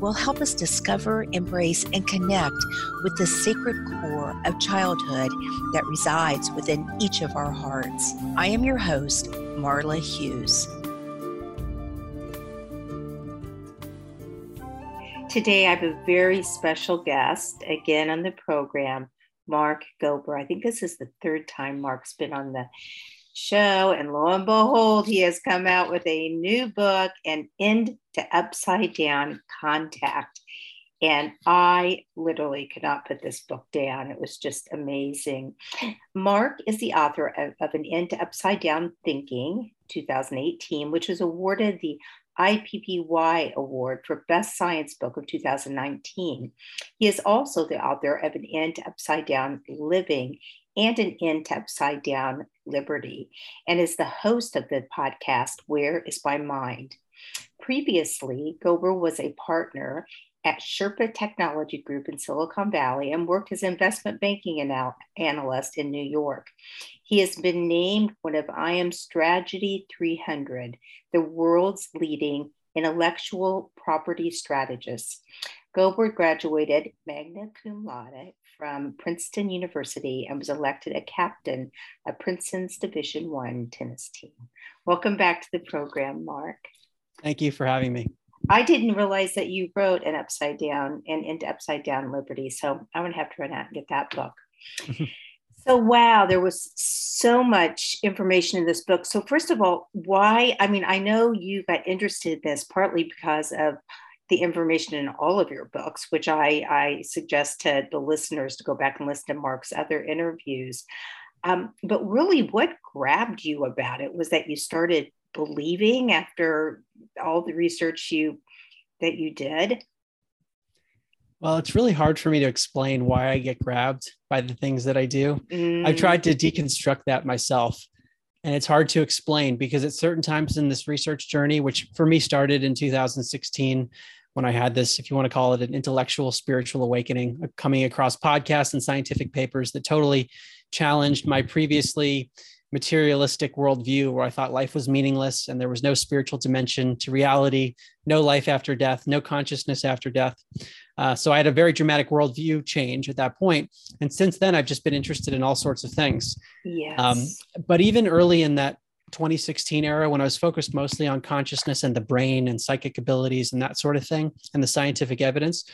will help us discover, embrace, and connect with the sacred core of childhood that resides within each of our hearts. I am your host, Marla Hughes. Today, I have a very special guest again on the program, Mark Gober. I think this is the third time Mark's been on the show. And lo and behold, he has come out with a new book, An End to Upside Down Contact. And I literally could not put this book down. It was just amazing. Mark is the author of, of An End to Upside Down Thinking 2018, which was awarded the IPPY Award for Best Science Book of 2019. He is also the author of An End to Upside Down Living and an end Upside Down Liberty, and is the host of the podcast Where is My Mind? Previously, Gober was a partner at Sherpa Technology Group in Silicon Valley and worked as investment banking anal- analyst in New York. He has been named one of IM Strategy 300, the world's leading intellectual property strategists. Gober graduated magna cum laude from Princeton University and was elected a captain of Princeton's Division One tennis team. Welcome back to the program, Mark. Thank you for having me. I didn't realize that you wrote an upside down and into upside down liberty. So I'm gonna have to run out and get that book. so wow, there was so much information in this book. So first of all, why? I mean, I know you got interested in this partly because of the information in all of your books, which I, I suggest to the listeners to go back and listen to Mark's other interviews. Um, but really, what grabbed you about it was that you started believing after all the research you that you did. Well, it's really hard for me to explain why I get grabbed by the things that I do. Mm. I've tried to deconstruct that myself. And it's hard to explain because at certain times in this research journey, which for me started in 2016, when I had this, if you want to call it an intellectual spiritual awakening, uh, coming across podcasts and scientific papers that totally challenged my previously materialistic worldview where I thought life was meaningless and there was no spiritual dimension to reality, no life after death, no consciousness after death. Uh, so I had a very dramatic worldview change at that point. And since then, I've just been interested in all sorts of things. Yes. Um, but even early in that 2016 era when I was focused mostly on consciousness and the brain and psychic abilities and that sort of thing and the scientific evidence,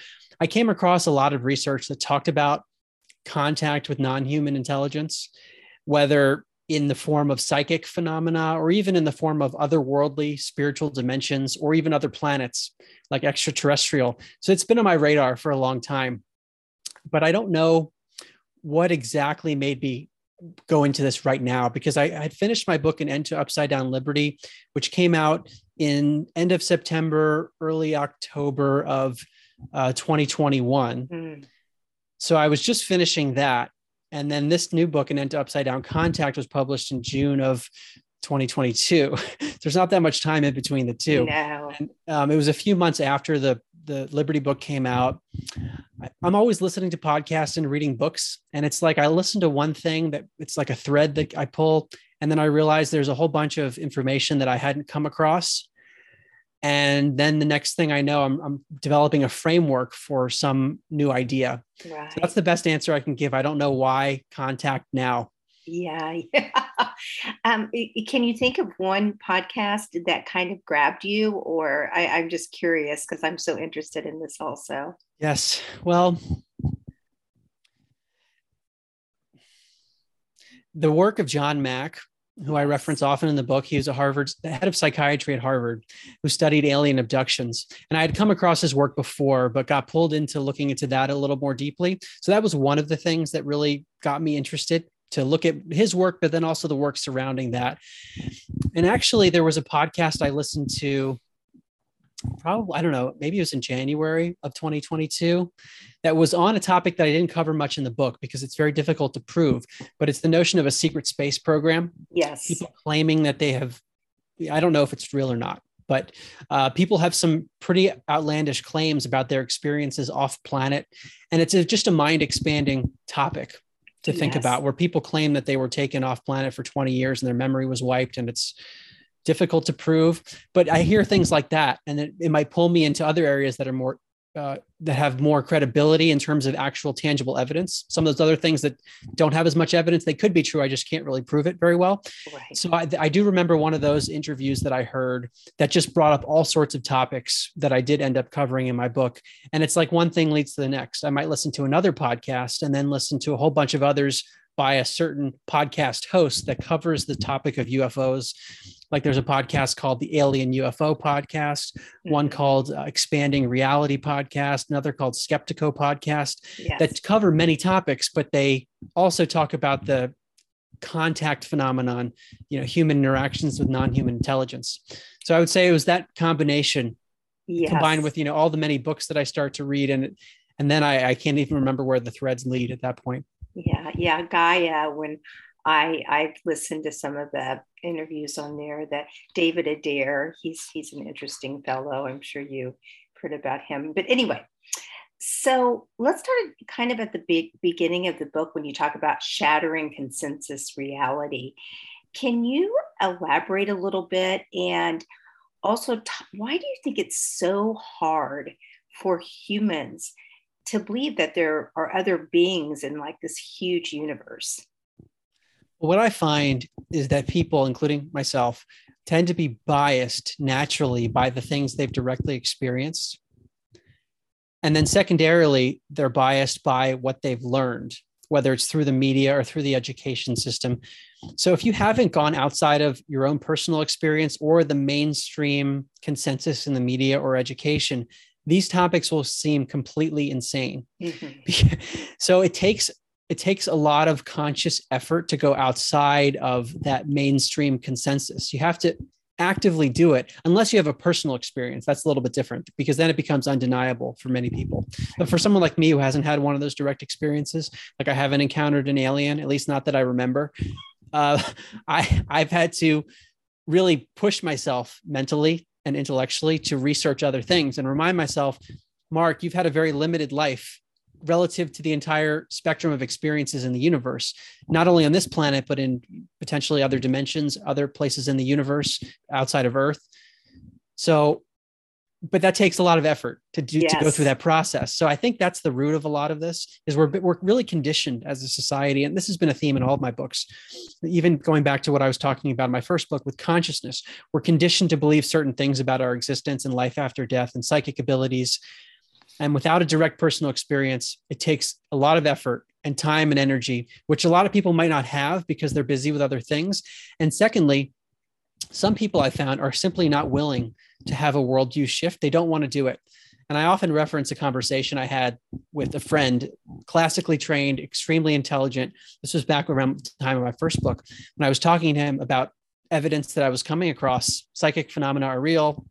I came across a lot of research that talked about contact with non human intelligence, whether in the form of psychic phenomena or even in the form of otherworldly spiritual dimensions or even other planets like extraterrestrial. So it's been on my radar for a long time. But I don't know what exactly made me go into this right now because I, I had finished my book, An End to Upside Down Liberty, which came out in end of September, early October of uh, 2021. Mm. So I was just finishing that. And then this new book, An End to Upside Down Contact, was published in June of 2022. There's not that much time in between the two. No. And, um, it was a few months after the the Liberty book came out. I'm always listening to podcasts and reading books, and it's like I listen to one thing that it's like a thread that I pull, and then I realize there's a whole bunch of information that I hadn't come across. And then the next thing I know, I'm, I'm developing a framework for some new idea. Right. So that's the best answer I can give. I don't know why contact now. Yeah. yeah. Um, can you think of one podcast that kind of grabbed you, or I, I'm just curious because I'm so interested in this also. Yes. Well, the work of John Mack, who I reference often in the book, he was a Harvard head of psychiatry at Harvard, who studied alien abductions. And I had come across his work before, but got pulled into looking into that a little more deeply. So that was one of the things that really got me interested to look at his work, but then also the work surrounding that. And actually, there was a podcast I listened to probably I don't know, maybe it was in January of 2022 that was on a topic that I didn't cover much in the book because it's very difficult to prove, but it's the notion of a secret space program. Yes. People claiming that they have I don't know if it's real or not, but uh, people have some pretty outlandish claims about their experiences off planet and it's a, just a mind expanding topic to think yes. about where people claim that they were taken off planet for 20 years and their memory was wiped and it's difficult to prove. But I hear things like that, and it, it might pull me into other areas that are more uh, that have more credibility in terms of actual tangible evidence. Some of those other things that don't have as much evidence, they could be true. I just can't really prove it very well. Right. So I, I, do remember one of those interviews that I heard that just brought up all sorts of topics that I did end up covering in my book. And it's like one thing leads to the next. I might listen to another podcast and then listen to a whole bunch of others by a certain podcast host that covers the topic of UFOs. Like there's a podcast called the Alien UFO Podcast, mm-hmm. one called uh, Expanding Reality Podcast, another called Skeptiko Podcast yes. that cover many topics, but they also talk about the contact phenomenon, you know, human interactions with non-human intelligence. So I would say it was that combination yes. combined with, you know, all the many books that I start to read and and then I, I can't even remember where the threads lead at that point. Yeah, yeah, Gaia. When I I've listened to some of the interviews on there that David Adair, he's he's an interesting fellow. I'm sure you heard about him. But anyway, so let's start kind of at the big beginning of the book when you talk about shattering consensus reality. Can you elaborate a little bit and also t- why do you think it's so hard for humans to believe that there are other beings in like this huge universe. What I find is that people, including myself, tend to be biased naturally by the things they've directly experienced. And then, secondarily, they're biased by what they've learned, whether it's through the media or through the education system. So, if you haven't gone outside of your own personal experience or the mainstream consensus in the media or education, these topics will seem completely insane. Mm-hmm. so it takes it takes a lot of conscious effort to go outside of that mainstream consensus. You have to actively do it unless you have a personal experience. That's a little bit different because then it becomes undeniable for many people. But for someone like me who hasn't had one of those direct experiences, like I haven't encountered an alien, at least not that I remember, uh, I I've had to really push myself mentally and intellectually to research other things and remind myself, Mark, you've had a very limited life relative to the entire spectrum of experiences in the universe, not only on this planet, but in potentially other dimensions, other places in the universe outside of Earth. So but that takes a lot of effort to do yes. to go through that process. So I think that's the root of a lot of this is we're we're really conditioned as a society, and this has been a theme in all of my books. Even going back to what I was talking about in my first book with consciousness, we're conditioned to believe certain things about our existence and life after death and psychic abilities. And without a direct personal experience, it takes a lot of effort and time and energy, which a lot of people might not have because they're busy with other things. And secondly, some people I found are simply not willing to have a worldview shift. They don't want to do it. And I often reference a conversation I had with a friend, classically trained, extremely intelligent. This was back around the time of my first book, when I was talking to him about evidence that I was coming across psychic phenomena are real,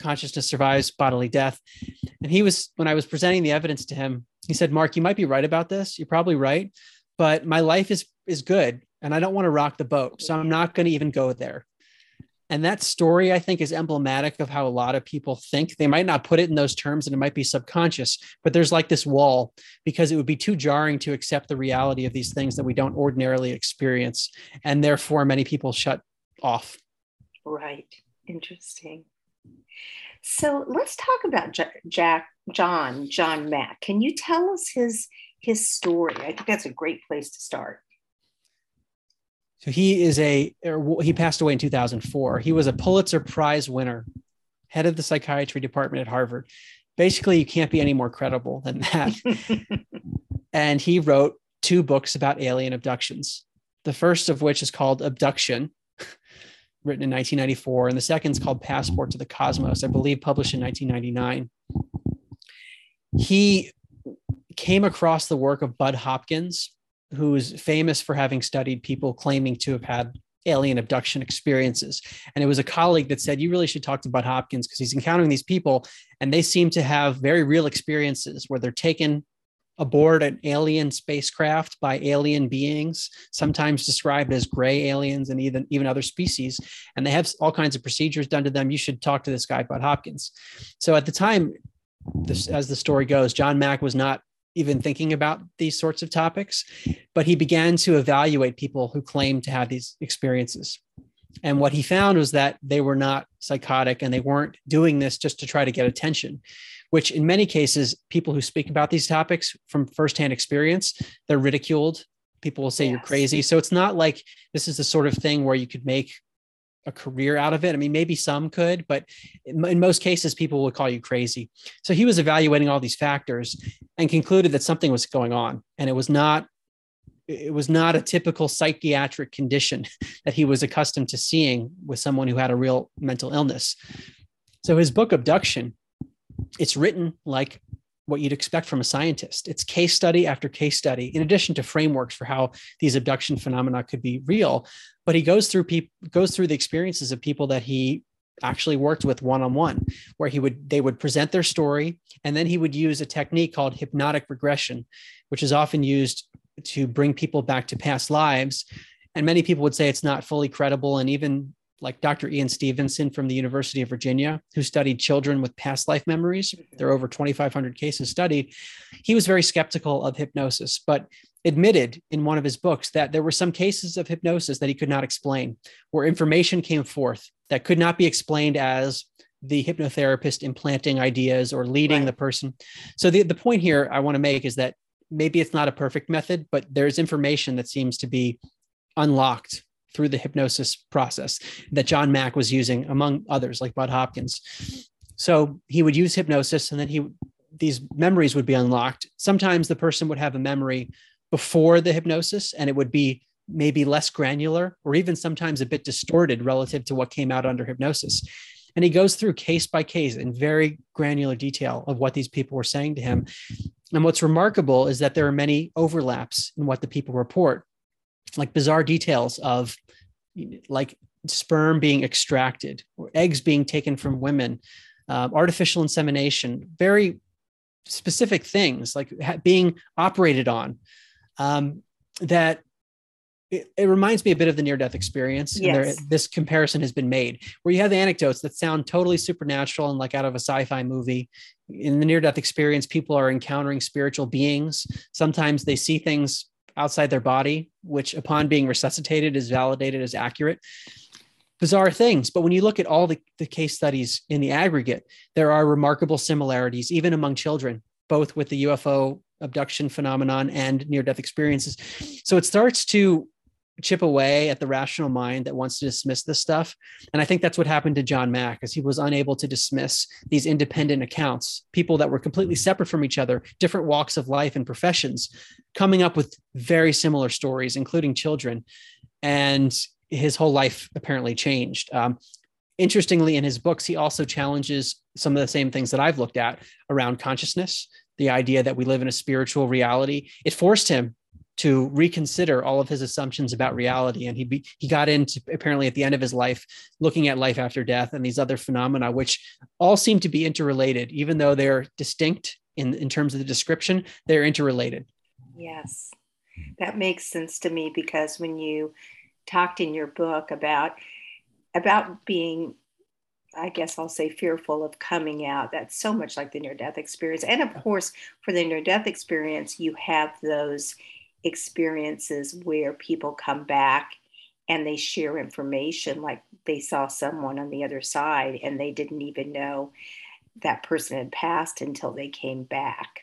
consciousness survives bodily death. And he was, when I was presenting the evidence to him, he said, Mark, you might be right about this. You're probably right, but my life is is good and I don't want to rock the boat. So I'm not going to even go there. And that story, I think, is emblematic of how a lot of people think. They might not put it in those terms and it might be subconscious, but there's like this wall because it would be too jarring to accept the reality of these things that we don't ordinarily experience. And therefore, many people shut off. Right. Interesting. So let's talk about Jack, John, John Mack. Can you tell us his his story? I think that's a great place to start. So he is a er, he passed away in 2004. He was a Pulitzer Prize winner, head of the psychiatry department at Harvard. Basically, you can't be any more credible than that. and he wrote two books about alien abductions. The first of which is called Abduction, written in 1994, and the second is called Passport to the Cosmos, I believe published in 1999. He came across the work of Bud Hopkins, who's famous for having studied people claiming to have had alien abduction experiences. And it was a colleague that said, You really should talk to Bud Hopkins because he's encountering these people and they seem to have very real experiences where they're taken aboard an alien spacecraft by alien beings, sometimes described as gray aliens and even, even other species. And they have all kinds of procedures done to them. You should talk to this guy, Bud Hopkins. So at the time, this, as the story goes, John Mack was not even thinking about these sorts of topics, but he began to evaluate people who claimed to have these experiences. And what he found was that they were not psychotic and they weren't doing this just to try to get attention, which in many cases, people who speak about these topics from firsthand experience, they're ridiculed. People will say yes. you're crazy. So it's not like this is the sort of thing where you could make a career out of it. I mean, maybe some could, but in, most cases, people would call you crazy. So he was evaluating all these factors and concluded that something was going on, and it was not. It was not a typical psychiatric condition that he was accustomed to seeing with someone who had a real mental illness. So his book Abduction, it's written like what you'd expect from a scientist. It's case study after case study, in addition to frameworks for how these abduction phenomena could be real. But he goes through people goes through the experiences of people that he actually worked with one on one, where he would they would present their story, and then he would use a technique called hypnotic regression, which is often used to bring people back to past lives. And many people would say it's not fully credible, and even like Dr. Ian Stevenson from the University of Virginia, who studied children with past life memories. Mm-hmm. There are over 2,500 cases studied. He was very skeptical of hypnosis, but admitted in one of his books that there were some cases of hypnosis that he could not explain, where information came forth that could not be explained as the hypnotherapist implanting ideas or leading right. the person. So, the, the point here I want to make is that maybe it's not a perfect method, but there's information that seems to be unlocked through the hypnosis process that John Mack was using, among others, like Bud Hopkins. So he would use hypnosis, and then he these memories would be unlocked. Sometimes the person would have a memory before the hypnosis, and it would be maybe less granular, or even sometimes a bit distorted relative to what came out under hypnosis. And he goes through case by case in very granular detail of what these people were saying to him. And what's remarkable is that there are many overlaps in what the people report like bizarre details of like sperm being extracted or eggs being taken from women, uh, artificial insemination, very specific things like being operated on. Um, that it, it, reminds me a bit of the near death experience. Yes. And there, this comparison has been made where you have the anecdotes that sound totally supernatural and like out of a sci fi movie. In the near death experience, people are encountering spiritual beings. Sometimes they see things outside their body, which upon being resuscitated is validated as accurate. Bizarre things. But when you look at all the, the case studies in the aggregate, there are remarkable similarities, even among children, both with the UFO abduction phenomenon and near death experiences. So it starts to chip away at the rational mind that wants to dismiss this stuff. And I think that's what happened to John Mack, as he was unable to dismiss these independent accounts, people that were completely separate from each other, different walks of life and professions, coming up with very similar stories, including children. And his whole life apparently changed. Um, interestingly, in his books, he also challenges some of the same things that I've looked at around consciousness, the idea that we live in a spiritual reality. It forced him to reconsider all of his assumptions about reality and he be, he got into apparently at the end of his life looking at life after death and these other phenomena which all seem to be interrelated even though they're distinct in in terms of the description they're interrelated yes that makes sense to me because when you talked in your book about about being I guess I'll say fearful of coming out. That's so much like the near death experience. And of course, for the near death experience, you have those experiences where people come back and they share information like they saw someone on the other side and they didn't even know that person had passed until they came back.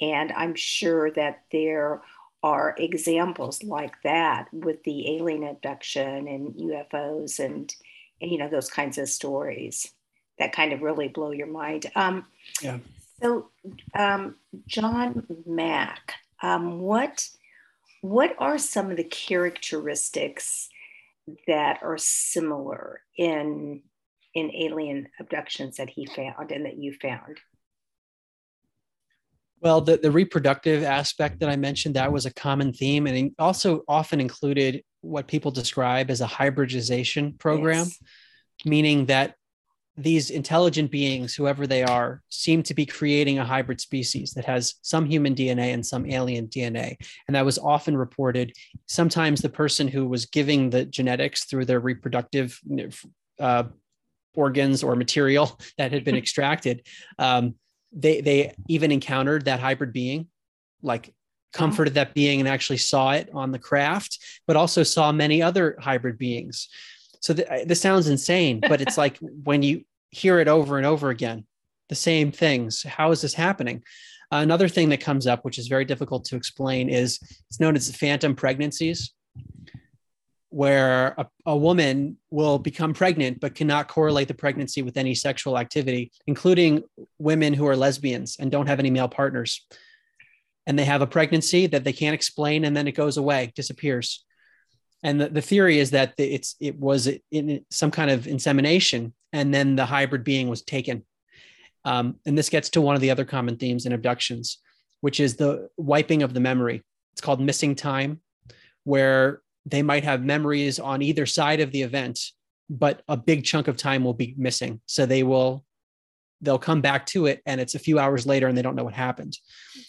And I'm sure that there are examples like that with the alien abduction and UFOs and, and you know those kinds of stories that kind of really blow your mind. Um, yeah. So, um, John Mack, um, what what are some of the characteristics that are similar in in alien abductions that he found and that you found? Well, the, the reproductive aspect that I mentioned, that was a common theme and also often included what people describe as a hybridization program, yes. meaning that these intelligent beings, whoever they are, seem to be creating a hybrid species that has some human DNA and some alien DNA. And that was often reported. Sometimes the person who was giving the genetics through their reproductive uh, organs or material that had been extracted, um, they they even encountered that hybrid being, like comforted that being and actually saw it on the craft, but also saw many other hybrid beings. So th- this sounds insane, but it's like when you hear it over and over again, the same things. How is this happening? Another thing that comes up, which is very difficult to explain, is it's known as phantom pregnancies, where a, a woman will become pregnant but cannot correlate the pregnancy with any sexual activity, including women who are lesbians and don't have any male partners. And they have a pregnancy that they can't explain, and then it goes away, disappears and the, the theory is that it's it was in some kind of insemination and then the hybrid being was taken. Um, and this gets to one of the other common themes in abductions which is the wiping of the memory. It's called missing time where they might have memories on either side of the event but a big chunk of time will be missing. So they will they'll come back to it and it's a few hours later and they don't know what happened.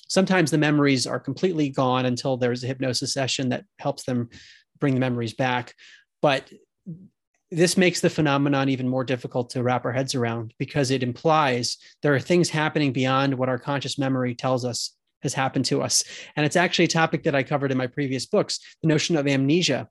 Sometimes the memories are completely gone until there's a hypnosis session that helps them bring the memories back. But this makes the phenomenon even more difficult to wrap our heads around because it implies there are things happening beyond what our conscious memory tells us has happened to us. And it's actually a topic that I covered in my previous books the notion of amnesia,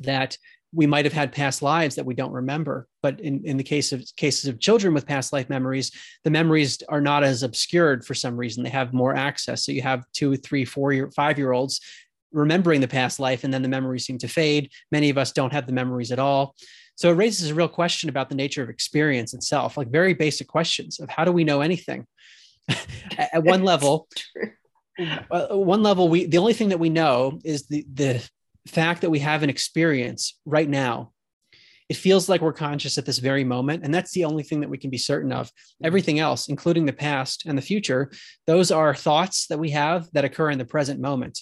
that we might have had past lives that we don't remember. But in, in the case of cases of children with past life memories, the memories are not as obscured for some reason. They have more access. So you have two, three, four year, five year olds remembering the past life and then the memories seem to fade. Many of us don't have the memories at all. So it raises a real question about the nature of experience itself, like very basic questions of how do we know anything? at one level, uh, one level, we the only thing that we know is the the fact that we have an experience right now. It feels like we're conscious at this very moment, and that's the only thing that we can be certain of. Everything else, including the past and the future, those are thoughts that we have that occur in the present moment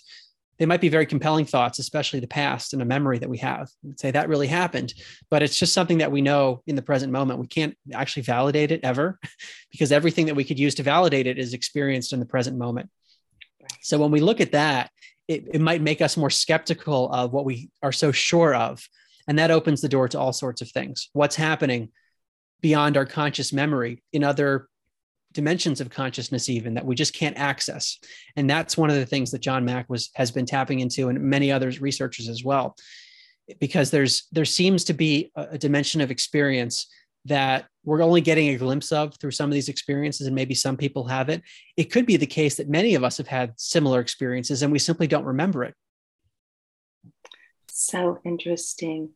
they might be very compelling thoughts, especially the past and a memory that we have. We'd say that really happened, but it's just something that we know in the present moment. We can't actually validate it ever because everything that we could use to validate it is experienced in the present moment. So when we look at that, it, it might make us more skeptical of what we are so sure of. And that opens the door to all sorts of things. What's happening beyond our conscious memory in other dimensions of consciousness even that we just can't access. And that's one of the things that john mack was has been tapping into and many others researchers as well. Because there's there seems to be a, a dimension of experience that we're only getting a glimpse of through some of these experiences and maybe some people have it. It could be the case that many of us have had similar experiences and we simply don't remember it. So interesting.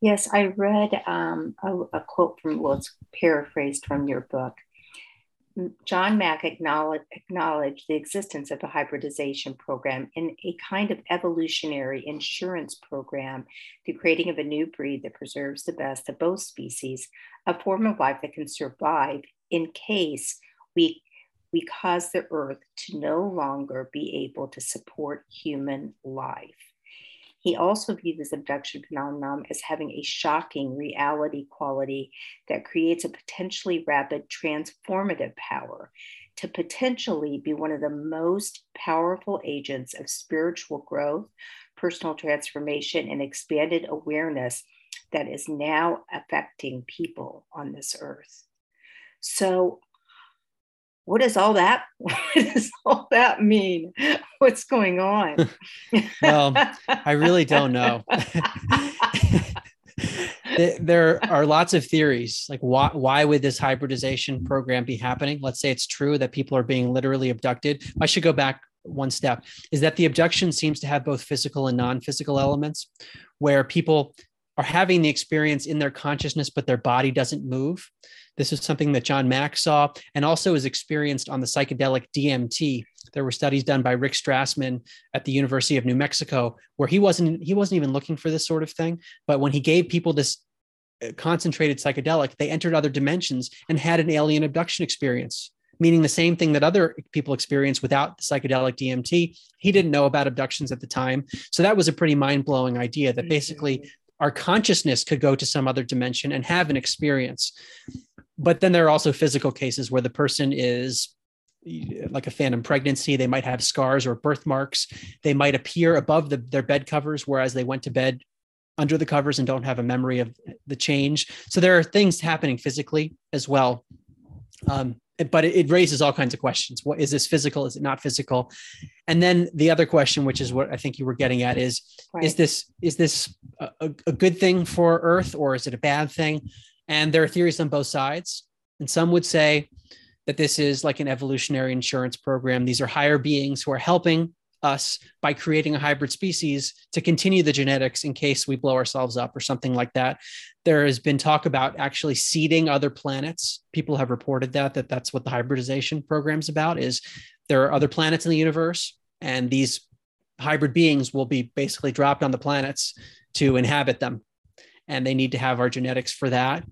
Yes i read um, a, a quote from well it's paraphrased from your book John Mack acknowledged, acknowledged the existence of a hybridization program in a kind of evolutionary insurance program, the creating of a new breed that preserves the best of both species, a form of life that can survive in case we, we cause the earth to no longer be able to support human life. He also viewed this abduction phenomenon as having a shocking reality quality that creates a potentially rapid transformative power to potentially be one of the most powerful agents of spiritual growth, personal transformation, and expanded awareness that is now affecting people on this earth. So what does all that what does all that mean? What's going on? Well i really don't know. There are lots of theories like why, why would this hybridization program be happening? Let's say it's true that people are being literally abducted. I should go back one step is that the abduction seems to have both physical and non-physical elements where people are having the experience in their consciousness but their body doesn't move this is something that John Mack saw and also is experienced on the psychedelic DMT. There were studies done by Rick Strassman at the University of New Mexico where he wasn't he wasn't even looking for this sort of thing, but when he gave people this uh, concentrated psychedelic, they entered other dimensions and had an alien abduction experience meaning the same thing that other people experience without the psychedelic DMT. He didn't know about abductions at the time. So that was a pretty mind blowing idea that basically. Our consciousness could go to some other dimension and have an experience. But then there are also physical cases where the person is like a phantom pregnancy. They might have scars or birthmarks. They might appear above the, their bed covers, whereas they went to bed under the covers and don't have a memory of the change. So there are things happening physically as well. Um, but it, raises all kinds of questions. What is this physical? Is it not physical? And then the other question, which is what I think you were getting at, is right. is this is this a, a good thing for Earth or is it a bad thing? And there are theories on both sides. And some would say that this is like an evolutionary insurance program. These are higher beings who are helping us by creating a hybrid species to continue the genetics in case we blow ourselves up or something like that. There has been talk about actually seeding other planets. People have reported that that that's what the hybridization program is about is there are other planets in the universe and these hybrid beings will be basically dropped on the planets to inhabit them and they need to have our genetics for that.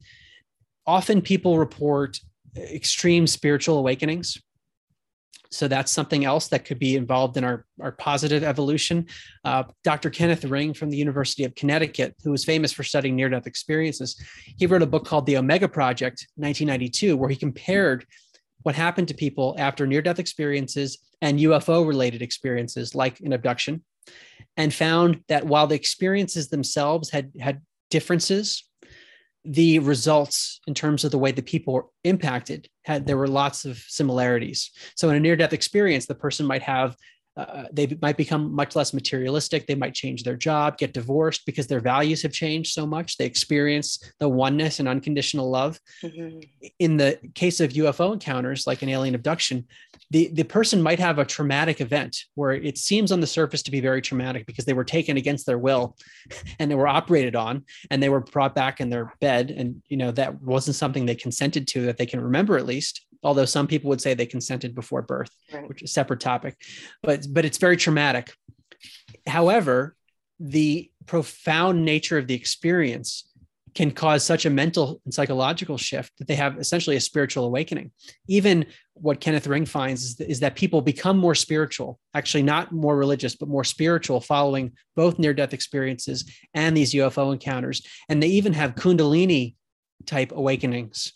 Often people report extreme spiritual awakenings. So that's something else that could be involved in our, our positive evolution. Uh, Dr. Kenneth Ring from the University of Connecticut, who was famous for studying near death experiences, he wrote a book called The Omega Project, 1992, where he compared what happened to people after near death experiences and UFO related experiences like an abduction, and found that while the experiences themselves had, had differences the results in terms of the way the people were impacted had there were lots of similarities. So in a near death experience the person might have uh, they might become much less materialistic. They might change their job, get divorced because their values have changed so much. They experience the oneness and unconditional love. Mm-hmm. In the case of UFO encounters, like an alien abduction, the, the person might have a traumatic event where it seems on the surface to be very traumatic because they were taken against their will and they were operated on and they were brought back in their bed. And, you know, that wasn't something they consented to that they can remember at least although some people would say they consented before birth, right. which is a separate topic. But but it's very traumatic. However, the profound nature of the experience can cause such a mental and psychological shift that they have essentially a spiritual awakening. Even what Kenneth Ring finds is, is that people become more spiritual, actually not more religious, but more spiritual following both near death experiences and these UFO encounters. And they even have Kundalini type awakenings.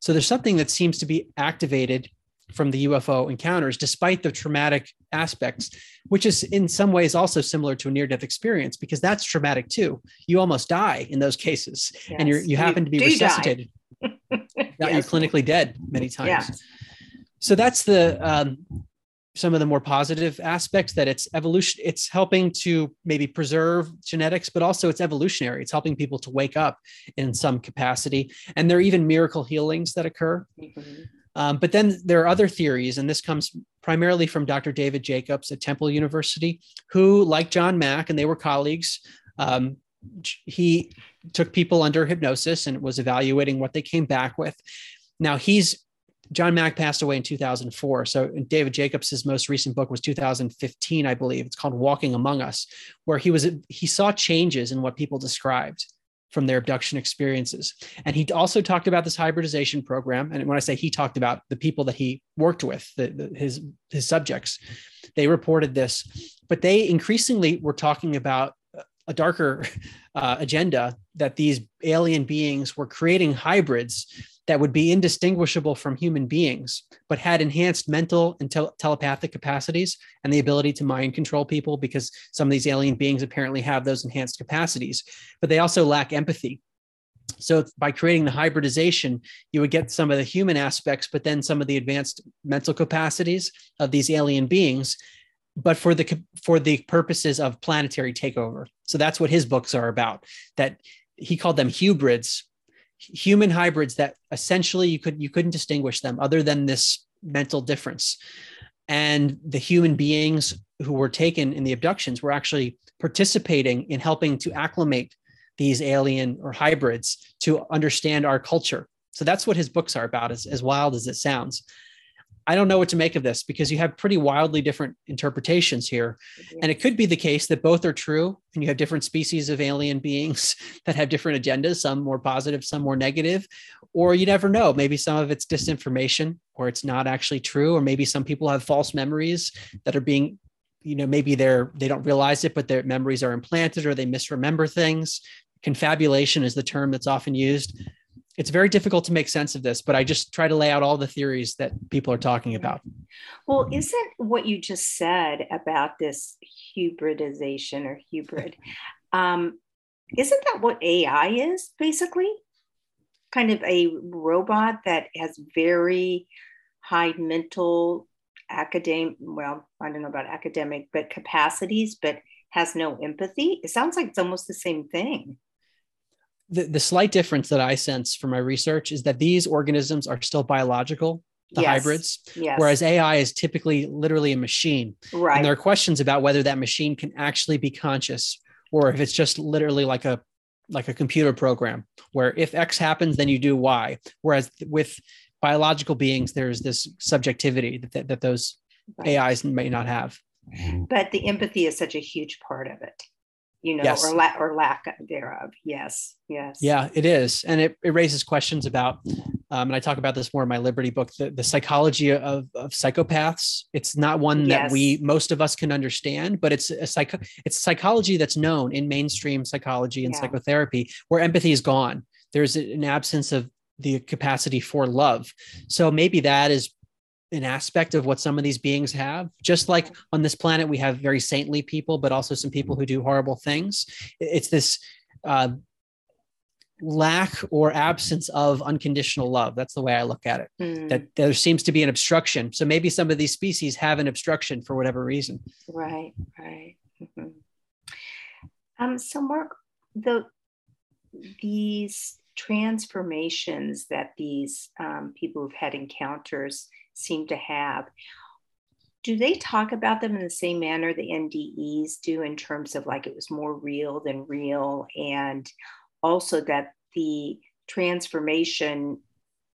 So there's something that seems to be activated from the UFO encounters, despite the traumatic aspects, which is in some ways also similar to a near death experience because that's traumatic too. You almost die in those cases, yes. and you're, you happen to be resuscitated. yes. you're clinically dead many times. Yeah. So that's the um, some of the more positive aspects that it's evolution it's helping to maybe preserve genetics but also it's evolutionary. It's helping people to wake up in some capacity. And there are even miracle healings that occur. Mm-hmm. um, but then there are other theories and this comes primarily from dr david jacobs at temple university who like john mack and they were colleagues um, he took people under hypnosis and was evaluating what they came back with. Now he's John Mack passed away in 2004. So David Jacobs' most recent book was 2015, I believe. It's called Walking Among Us, where he was he saw changes in what people described from their abduction experiences. And he also talked about this hybridization program. And when I say he talked about the people that he worked with, the, the, his his subjects, they reported this, but they increasingly were talking about a darker uh, agenda that these alien beings were creating hybrids that would be indistinguishable from human beings, but had enhanced mental and te- telepathic capacities and the ability to mind control people because some of these alien beings apparently have those enhanced capacities, but they also lack empathy. So by creating the hybridization, you would get some of the human aspects, but then some of the advanced mental capacities of these alien beings, but for the for the purposes of planetary takeover. So that's what his books are about. That he called them hybrids human hybrids that essentially you could you couldn't distinguish them other than this mental difference. And the human beings who were taken in the abductions were actually participating in helping to acclimate these alien or hybrids to understand our culture. So that's what his books are about as, as wild as it sounds I don't know what to make of this because you have pretty wildly different interpretations here. Yeah. And it could be the case that both are true and you have different species of alien beings that have different agendas, some more positive, some more negative. Or you never know. Maybe some of it's disinformation or it's not actually true. Or maybe some people have false memories that are being you know maybe they're they don't realize it but their memories are implanted or they misremember things confabulation is the term that's often used it's very difficult to make sense of this but i just try to lay out all the theories that people are talking about. Well isn't what you just said about this hybridization or hybrid? Um, isn't that what ai is basically? Kind of a robot that has very high mental academic well i don't know about academic but capacities but has no empathy? It sounds like it's almost the same thing the, the slight difference that I sense from my research is that these organisms are still biological, the yes. hybrids, yes. whereas AI is typically literally a machine. Right. And there are questions about whether that machine can actually be conscious or if it's just literally like a like a computer program where if X happens, then you do Y. Whereas with biological beings, there's this subjectivity that, that those right. AIs may not have. Mm-hmm. But the empathy is such a huge part of it you know, yes. or, la- or lack thereof. Yes, yes. Yeah, it is. And it, it raises questions about, um, and I talk about this more in my Liberty book, the, the psychology of, of psychopaths. It's not one yes. that we, most of us can understand, but it's a psych, it's psychology that's known in mainstream psychology and yeah. psychotherapy where empathy is gone. There's an absence of the capacity for love. So maybe that is an aspect of what some of these beings have. Just like on this planet, we have very saintly people, but also some people who do horrible things. It's this uh, lack or absence of unconditional love. That's the way I look at it. Mm. That there seems to be an obstruction. So maybe some of these species have an obstruction for whatever reason. Right, right. Mm-hmm. Um, so, Mark, the these transformations that these um, people who've had encounters seem to have. Do they talk about them in the same manner the NDEs do in terms of like it was more real than real, and also that the transformation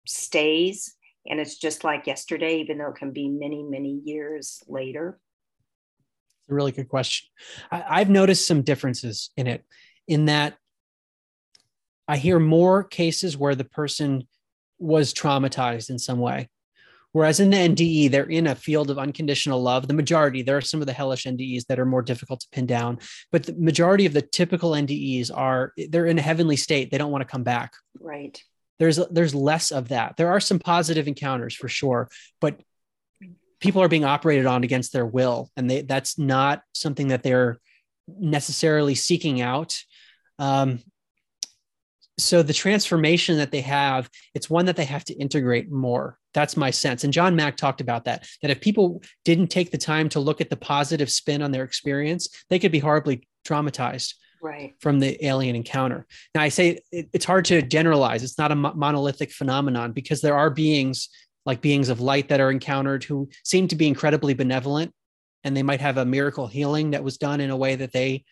stays and it's just like yesterday, even though it can be many, many years later? It's a really good question. I, have noticed some differences in it, in that I hear more cases where the person was traumatized in some way. Whereas in the NDE, they're in a field of unconditional love. The majority, there are some of the hellish NDEs that are more difficult to pin down, but the majority of the typical NDEs are they're in a heavenly state. They don't want to come back. Right. There's there's less of that. There are some positive encounters for sure, but people are being operated on against their will, and they that's not something that they're necessarily seeking out. Um, so the transformation that they have it's one that they have to integrate more that's my sense and john mack talked about that that if people didn't take the time to look at the positive spin on their experience they could be horribly traumatized right from the alien encounter now i say it, it's hard to generalize it's not a monolithic phenomenon because there are beings like beings of light that are encountered who seem to be incredibly benevolent and they might have a miracle healing that was done in a way that they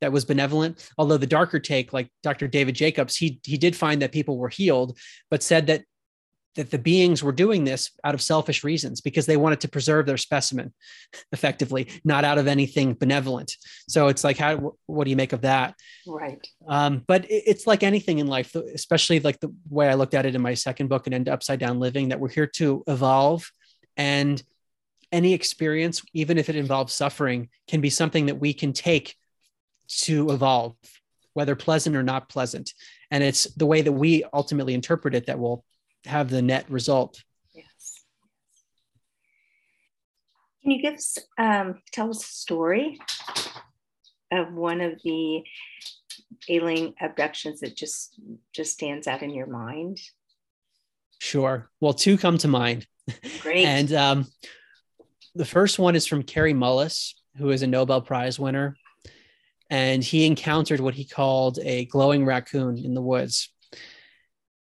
that was benevolent. Although the darker take, like Dr. David Jacobs, he he did find that people were healed, but said that that the beings were doing this out of selfish reasons because they wanted to preserve their specimen effectively, not out of anything benevolent. So it's like, how, what do you make of that? Right. Um, but it's like anything in life, especially like the way I looked at it in my second book and end upside down living, that we're here to evolve and any experience, even if it involves suffering, can be something that we can take to evolve, whether pleasant or not pleasant. And it's the way that we ultimately interpret it that will have the net result. Yes. Can you give us, um, tell us a story of one of the alien abductions that just just stands out in your mind? Sure. Well, two come to mind. Great. and um, the first one is from Kary Mullis, who is a Nobel Prize winner and he encountered what he called a glowing raccoon in the woods.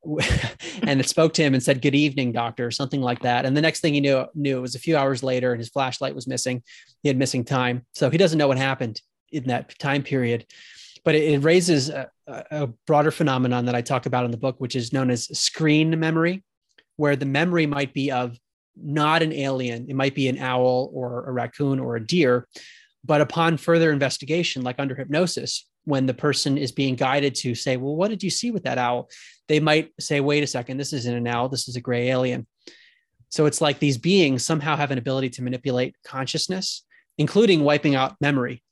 and it spoke to him and said, Good evening, doctor, something like that. And the next thing he knew, knew it was a few hours later and his flashlight was missing. He had missing time. So he doesn't know what happened in that time period. But it, it raises a, a broader phenomenon that I talk about in the book, which is known as screen memory, where the memory might be of not an alien. It might be an owl or a raccoon or a deer. But upon further investigation, like under hypnosis, when the person is being guided to say, Well, what did you see with that owl? They might say, Wait a second, this isn't an owl, this is a gray alien. So it's like these beings somehow have an ability to manipulate consciousness, including wiping out memory.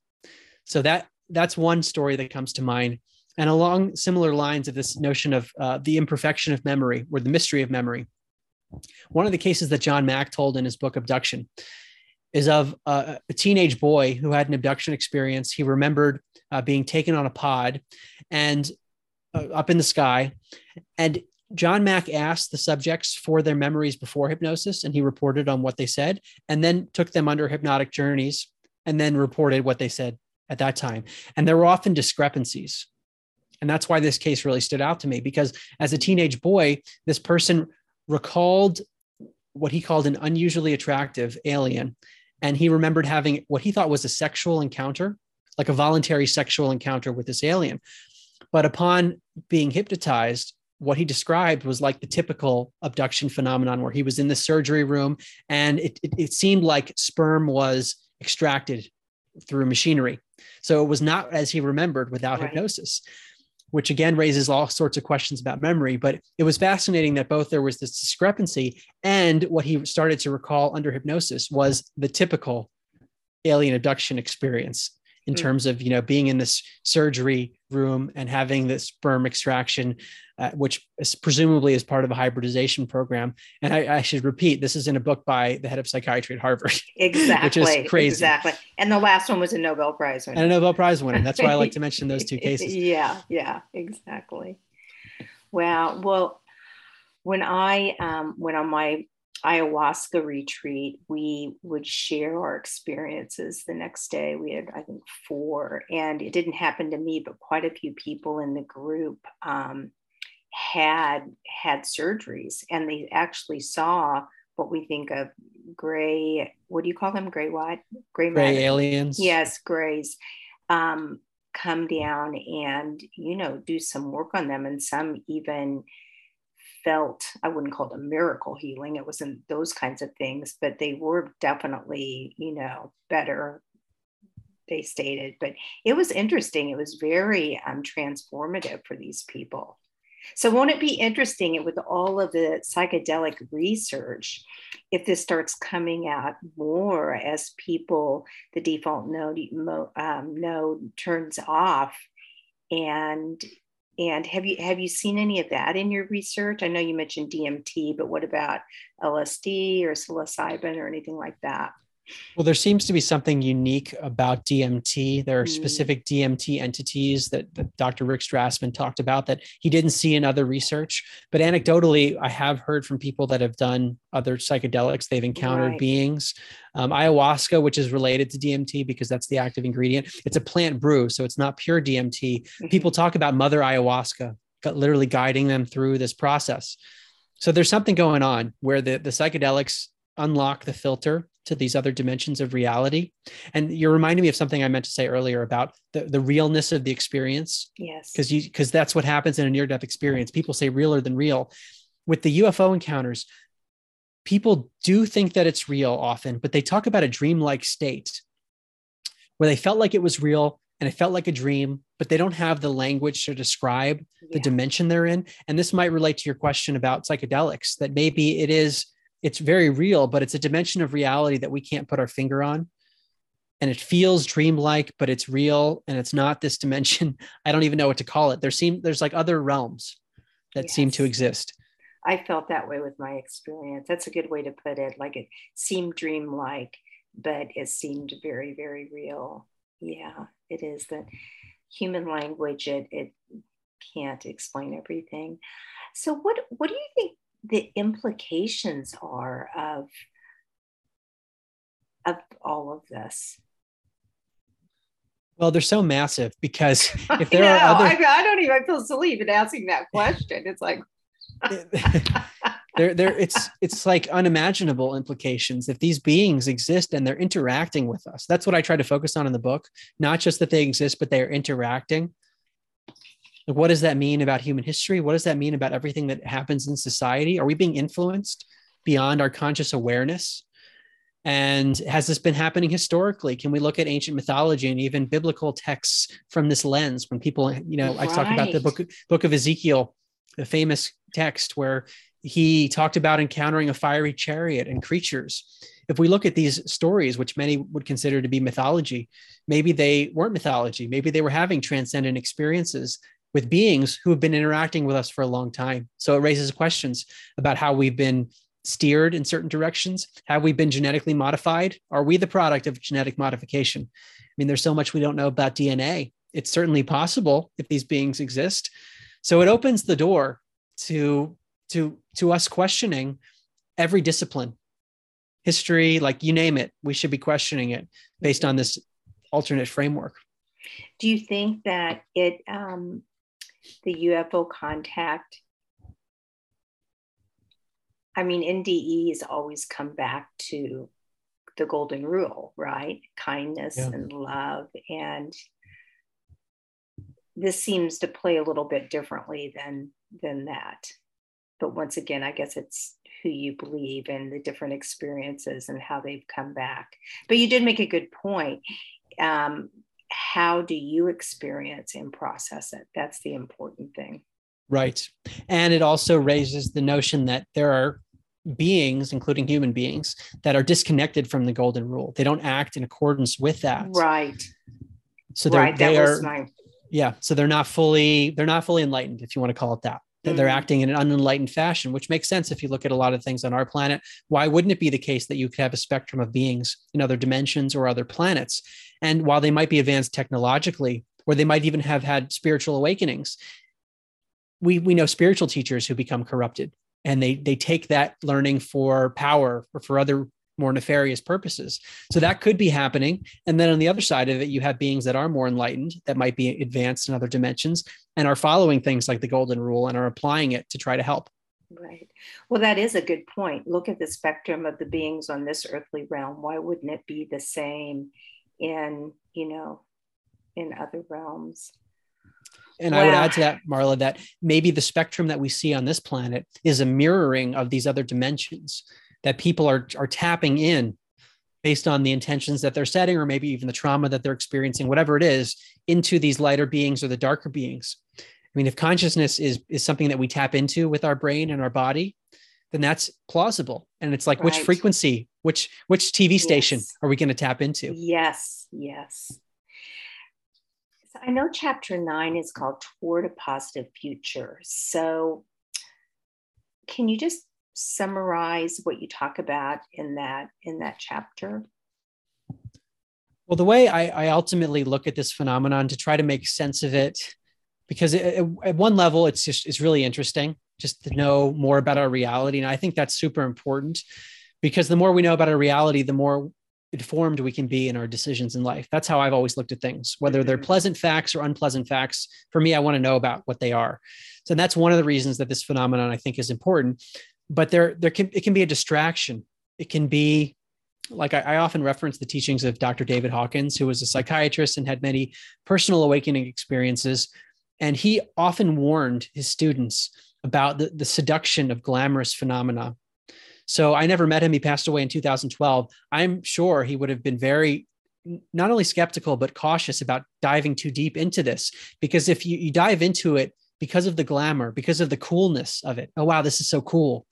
So that that's one story that comes to mind. And along similar lines of this notion of uh, the imperfection of memory or the mystery of memory, one of the cases that John Mack told in his book Abduction is of a, a teenage boy who had an abduction experience. He remembered uh, being taken on a pod and uh, up in the sky. And John Mack asked the subjects for their memories before hypnosis, and he reported on what they said, and then took them under hypnotic journeys, and then reported what they said at that time. And there were often discrepancies. And that's why this case really stood out to me because as a teenage boy, this person recalled what he called an unusually attractive alien and he remembered having what he thought was a sexual encounter, like a voluntary sexual encounter with this alien. But upon being hypnotized, what he described was like the typical abduction phenomenon where he was in the surgery room and it, it, it seemed like sperm was extracted through machinery. So it was not as he remembered without right. hypnosis which again raises all sorts of questions about memory. But it was fascinating that both there was this discrepancy and what he started to recall under hypnosis was the typical alien abduction experience in mm. terms of you know being in this surgery room and having this sperm extraction uh, which is presumably is part of a hybridization program. And I, I, should repeat this is in a book by the head of psychiatry at harvard exactly which is crazy. exactly. And the last one was a nobel prize winner. And a nobel prize winner. That's why i like to mention those two cases. Yeah yeah exactly. Wow well when i um, went on my ayahuasca retreat, we would share our experiences the next day. We had, I think, four, and it didn't happen to me, but quite a few people in the group um, had had surgeries, and they actually saw what we think of gray. What do you call them? Gray what? Gray, gray aliens. Yes, grays. Um, come down and you know do some work on them, and some even felt i wouldn't call it a miracle healing it wasn't those kinds of things but they were definitely you know better they stated but it was interesting it was very um, transformative for these people. So won't it be interesting with all of the psychedelic research if this starts coming out more as people the default mode um, mode turns off and and have you have you seen any of that in your research? I know you mentioned DMT, but what about LSD or psilocybin or anything like that? Well, there seems to be something unique about DMT. There are mm. specific DMT entities that, that, Dr. Rick Strassman talked about that he didn't see in other research. But anecdotally, I have heard from people that have done other psychedelics, they've encountered right. beings. Um, ayahuasca, which is related to DMT because that's the active ingredient, it's a plant brew, so it's not pure DMT. Mm-hmm. People talk about mother ayahuasca, literally guiding them through this process. So there's something going on where the, the psychedelics unlock the filter to these other dimensions of reality. And you're reminding me of something I meant to say earlier about the, the realness of the experience. Yes. Because you because that's what happens in a near-death experience. People say realer than real. With the UFO encounters, people do think that it's real often, but they talk about a dreamlike state where they felt like it was real and it felt like a dream, but they don't have the language to describe yeah. the dimension they're in. And this might relate to your question about psychedelics, that maybe it is it's very real, but it's a dimension of reality that we can't put our finger on. And it feels dreamlike, but it's real and it's not this dimension. I don't even know what to call it. There seem there's like other realms that yes. seem to exist. I felt that way with my experience. That's a good way to put it. Like it seemed dreamlike, but it seemed very, very real. Yeah, it is that human language, it it can't explain everything. So what what do you think the implications are of of all of this. Well they're so massive because if there I know, are other I, I, don't even I feel silly even asking that question. It's like there there it's it's like unimaginable implications. If these beings exist and they're interacting with us that's what i try to focus on in the book. Not just that they exist but they're interacting. like, what does that mean about human history? What does that mean about everything that happens in society? Are we being influenced beyond our conscious awareness? And has this been happening historically? Can we look at ancient mythology and even biblical texts from this lens? When people, you know, right. I talk about the book, book of Ezekiel, the famous text where he talked about encountering a fiery chariot and creatures. If we look at these stories, which many would consider to be mythology, maybe they weren't mythology. Maybe they were having transcendent experiences with beings who have been interacting with us for a long time. So it raises questions about how we've been steered in certain directions? Have we been genetically modified? Are we the product of genetic modification? I mean, there's so much we don't know about DNA. It's certainly possible if these beings exist. So it opens the door to to to us questioning every discipline, history, like you name it. We should be questioning it based on this alternate framework. Do you think that it um, the UFO contact I mean, NDE has always come back to the golden rule, right? Kindness yeah. and love. And this seems to play a little bit differently than than that. But once again, I guess it's who you believe and the different experiences and how they've come back. But you did make a good point. Um, how do you experience and process it? That's the important thing. Right. And it also raises the notion that there are beings, including human beings, that are disconnected from the golden rule. They don't act in accordance with that. Right. So they're, right. they are, my... yeah. So they're not fully, they're not fully enlightened, if you want to call it that. Mm-hmm. They're acting in an unenlightened fashion, which makes sense if you look at a lot of things on our planet. Why wouldn't it be the case that you could have a spectrum of beings in other dimensions or other planets? And while they might be advanced technologically, or they might even have had spiritual awakenings, we we know spiritual teachers who become corrupted and they they take that learning for power or for other more nefarious purposes. So that could be happening. And then on the other side of it you have beings that are more enlightened that might be advanced in other dimensions and are following things like the golden rule and are applying it to try to help. Right. Well that is a good point. Look at the spectrum of the beings on this earthly realm. Why wouldn't it be the same in you know in other realms? And wow. I would add to that, Marla, that maybe the spectrum that we see on this planet is a mirroring of these other dimensions that people are, are tapping in based on the intentions that they're setting, or maybe even the trauma that they're experiencing, whatever it is, into these lighter beings or the darker beings. I mean, if consciousness is, is something that we tap into with our brain and our body, then that's plausible. And it's like, right. which frequency, which which TV station yes. are we going to tap into? Yes, yes. so I know chapter nine is called Toward a Positive Future. So, can you just summarize what you talk about in that in that chapter? Well, the way I, I ultimately look at this phenomenon to try to make sense of it, because it, it, at one level, it's just it's really interesting just to know more about our reality, and I think that's super important because the more we know about our reality, the more informed we can be in our decisions in life. That's how I've always looked at things, whether they're mm-hmm. pleasant facts or unpleasant facts. For me, I want to know about what they are. So that's one of the reasons that this phenomenon I think is important. But there, there can it can be a distraction. It can be like I, I often reference the teachings of Dr. David Hawkins, who was a psychiatrist and had many personal awakening experiences. And he often warned his students about the, the seduction of glamorous phenomena so I never met him. He passed away in 2012. I'm sure he would have been very not only skeptical but cautious about diving too deep into this because if you, you dive into it because of the glamour because of the coolness of it oh wow this is so cool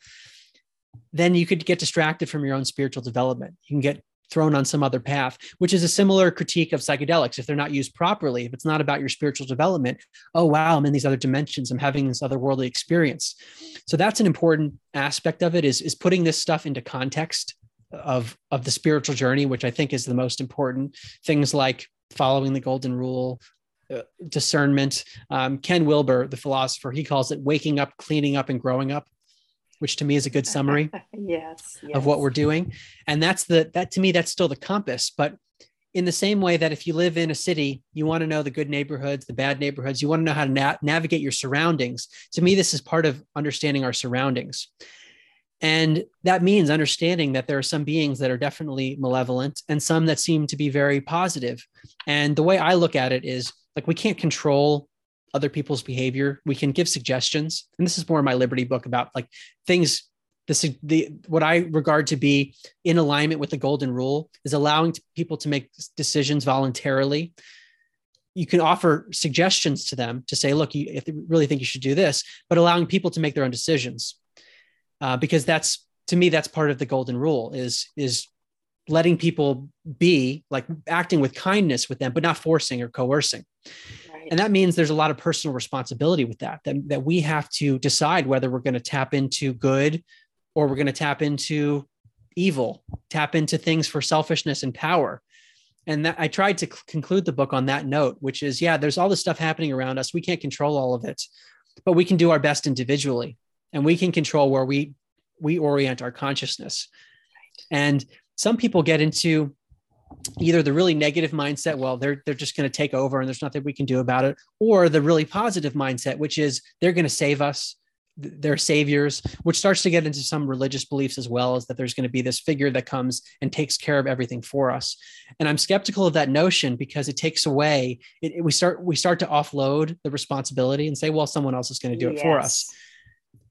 then you could get distracted from your own spiritual development you can get thrown on some other path, which is a similar critique of psychedelics. If they're not used properly, if it's not about your spiritual development, oh, wow, I'm in these other dimensions, I'm having this otherworldly experience. So that's an important aspect of it is, is putting this stuff into context of, of the spiritual journey, which I think is the most important. Things like following the golden rule, discernment. Um, Ken Wilber, the philosopher, he calls it waking up, cleaning up, and growing up which to me is a good summary yes, yes, of what we're doing. And that's the that to me that's still the compass. But in the same way that if you live in a city you want to know the good neighborhoods the bad neighborhoods you want to know how to na- navigate your surroundings. To me this is part of understanding our surroundings. And that means understanding that there are some beings that are definitely malevolent and some that seem to be very positive. positive. And the way i look at it is like we can't control other people's behavior. We can give suggestions. And this is more in my Liberty book about like things the, the what I regard to be in alignment with the golden rule is allowing people to make decisions voluntarily. You can offer suggestions to them to say, look, you, if really think you should do this, but allowing people to make their own decisions, uh, because that's to me that's part of the golden rule is is letting people be like acting with kindness with them, but not forcing or coercing. And that means there's a lot of personal responsibility with that, that, that we have to decide whether we're going to tap into good or we're going to tap into evil, tap into things for selfishness and power. And that I tried to conclude the book on that note, which is yeah, there's all this stuff happening around us. We can't control all of it, but we can do our best individually and we can control where we we orient our consciousness. And some people get into either the really negative mindset, well, they're they're just going to take over and there's nothing we can do about it, or the really positive mindset, which is they're going to save us, they're saviors, which starts to get into some religious beliefs as well, as that there's going to be this figure that comes and takes care of everything for us. And I'm skeptical of that notion because it takes away, it, it, we start we start to offload the responsibility and say, well, someone else is going to do it for us.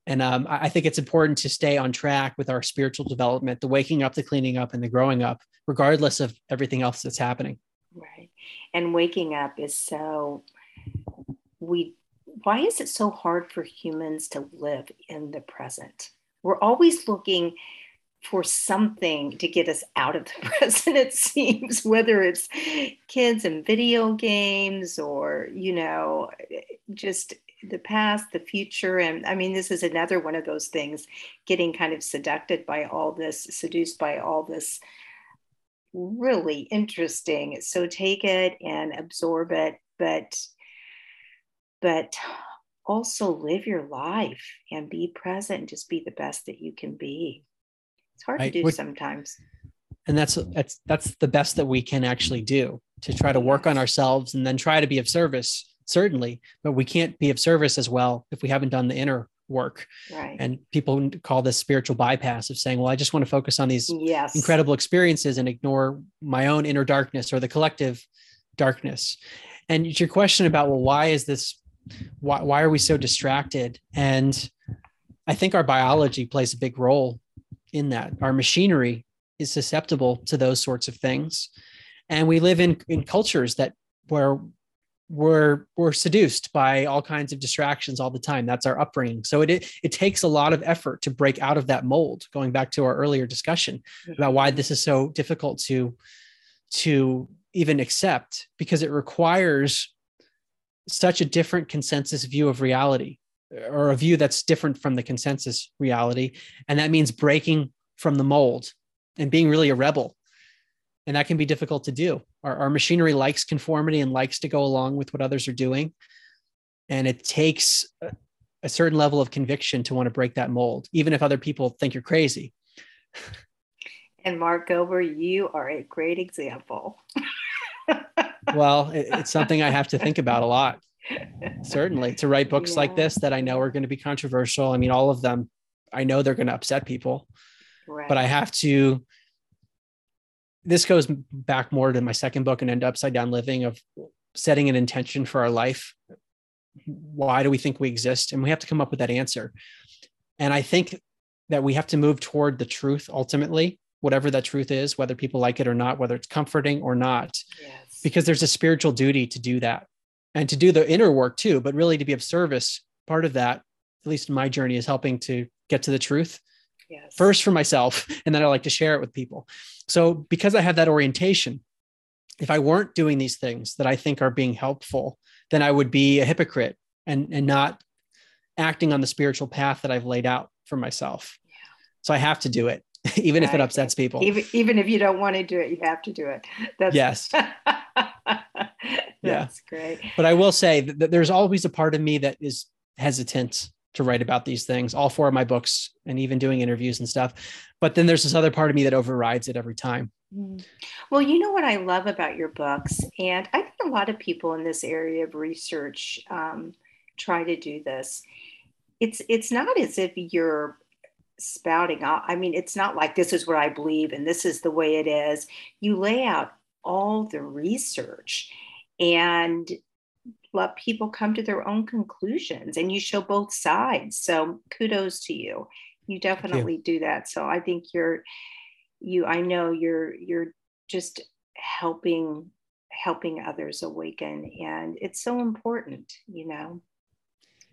And um, I think it's important to stay on track with our spiritual development, the waking up, the cleaning up, and the growing up, regardless of everything else that's happening. Right. And waking up is so, we, why is it so hard for humans to live in the present? We're always looking for something to get us out of the present, it seems, whether it's kids and video games or, you know, just the past, the future. And I mean, this is another one of those things getting kind of seduced by all this, seduced by all this really interesting. So take it and absorb it, but but also live your life and be present and just be the best that you can be. It's hard to do sometimes. And that's that's that's the best that we can actually do to try to work on ourselves and then try to be of service certainly, but we can't be of service as well if we haven't done the inner work. Right. And people call this spiritual bypass of saying, well, I just want to focus on these yes. incredible experiences and ignore my own inner darkness or the collective darkness. And your question about, well, why is this, why, why are we so distracted? And I think our biology plays a big role in that. Our machinery is susceptible to those sorts of things. And we live in, in cultures that where we're we're seduced by all kinds of distractions all the time. That's our upbringing. So it, it it takes a lot of effort to break out of that mold going back to our earlier discussion mm-hmm. about why this is so difficult to to even accept because it requires such a different consensus view of reality or a view that's different from the consensus reality. And that means breaking from the mold and being really a rebel. And that can be difficult to do our, our machinery likes conformity and likes to go along with what others are doing. And it takes a, certain level of conviction to want to break that mold even if other people think you're crazy. And mark gober you are a great example. Well it, it's something i have to think about a lot certainly to write books yeah. like this that i know are going to be controversial. I mean all of them i know they're going to upset people. Right. but i have to this goes back more to my second book and end upside down living of setting an intention for our life. Why do we think we exist? And we have to come up with that answer. And i think that we have to move toward the truth ultimately whatever that truth is whether people like it or not whether it's comforting or not yes. because there's a spiritual duty to do that and to do the inner work too but really to be of service part of that at least in my journey is helping to get to the truth yes. first for myself and then i like to share it with people so because i have that orientation if i weren't doing these things that i think are being helpful then i would be a hypocrite and and not acting on the spiritual path that i've laid out for myself yeah. so i have to do it even right. if it upsets people even, even if you don't want to do it you have to do it that's yes that's yeah. great but i will say that there's always a part of me that is hesitant to write about these things, all four of my books, and even doing interviews and stuff. But then there's this other part of me that overrides it every time. Mm. Well, you know what I love about your books, and I think a lot of people in this area of research um, try to do this. It's it's not as if you're spouting out. I mean, it's not like this is what I believe and this is the way it is. You lay out all the research and let people come to their own conclusions and you show both sides. So kudos to you. You definitely you. do that. So I think you're you I know you're you're just helping helping others awaken and it's so important, you know.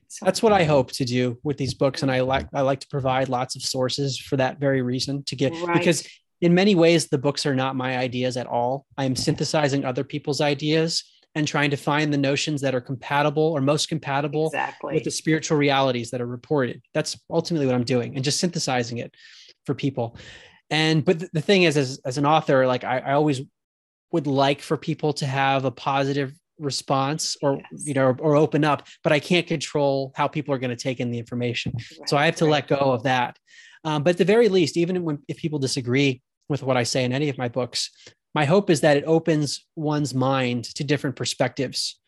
So That's what I hope to do with these books and I like I like to provide lots of sources for that very reason to get right. because in many ways the books are not my ideas at all. I am synthesizing other people's ideas and trying to find the notions that are compatible or most compatible exactly. with the spiritual realities that are reported. That's ultimately what I'm doing and just synthesizing it for people. And but the thing is, as, as an author, like I, I always would like for people to have a positive response or yes. you know or, or, open up but i can't control how people are going to take in the information right, so i have to right. let go of that um, but at the very least even when if people disagree with what i say in any of my books my hope is that it opens one's mind to different perspectives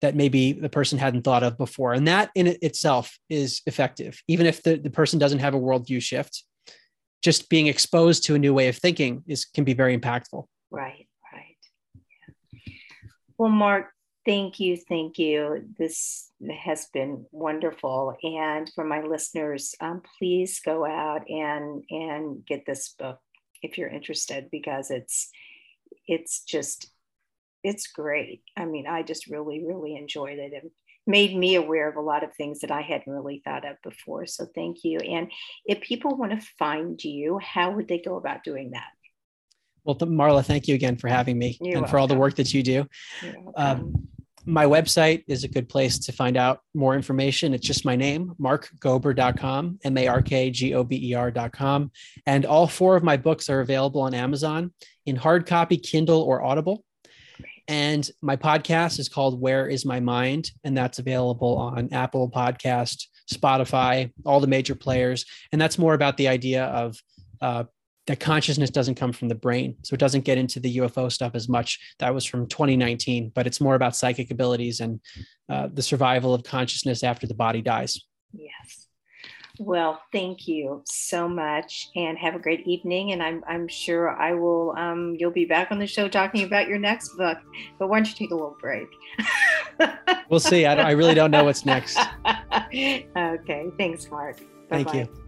that maybe the person hadn't thought of before. And that in itself is effective. Even if the, the person doesn't have a worldview shift, just being exposed to a new way of thinking is can be very impactful. Right, right. Yeah. Well, Mark, thank you, thank you. This has been wonderful. And for my listeners, um, please go out and and get this book if you're interested because it's it's just it's great. I mean, I just really, really enjoyed it and made me aware of a lot of things that I hadn't really thought of before. So thank you. And if people want to find you, how would they go about doing that? Well, Marla, thank you again for having me You're and welcome. for all the work that you do. Um, my website is a good place to find out more information. It's just my name, markgober.com, M A R K G O B E R.com. And all four of my books are available on Amazon in hard copy, Kindle, or Audible. And my podcast is called Where is My Mind? And that's available on Apple Podcast, Spotify, all the major players. And that's more about the idea of uh, that consciousness doesn't come from the brain. So it doesn't get into the UFO stuff as much. That was from 2019, but it's more about psychic abilities and uh, the survival of consciousness after the body dies. Yes. Well, thank you so much and have a great evening. And I'm, I'm sure I will, um, you'll be back on the show talking about your next book, but why don't you take a little break? we'll see. I, I really don't know what's next. okay. Thanks, Mark. Bye-bye. Thank you.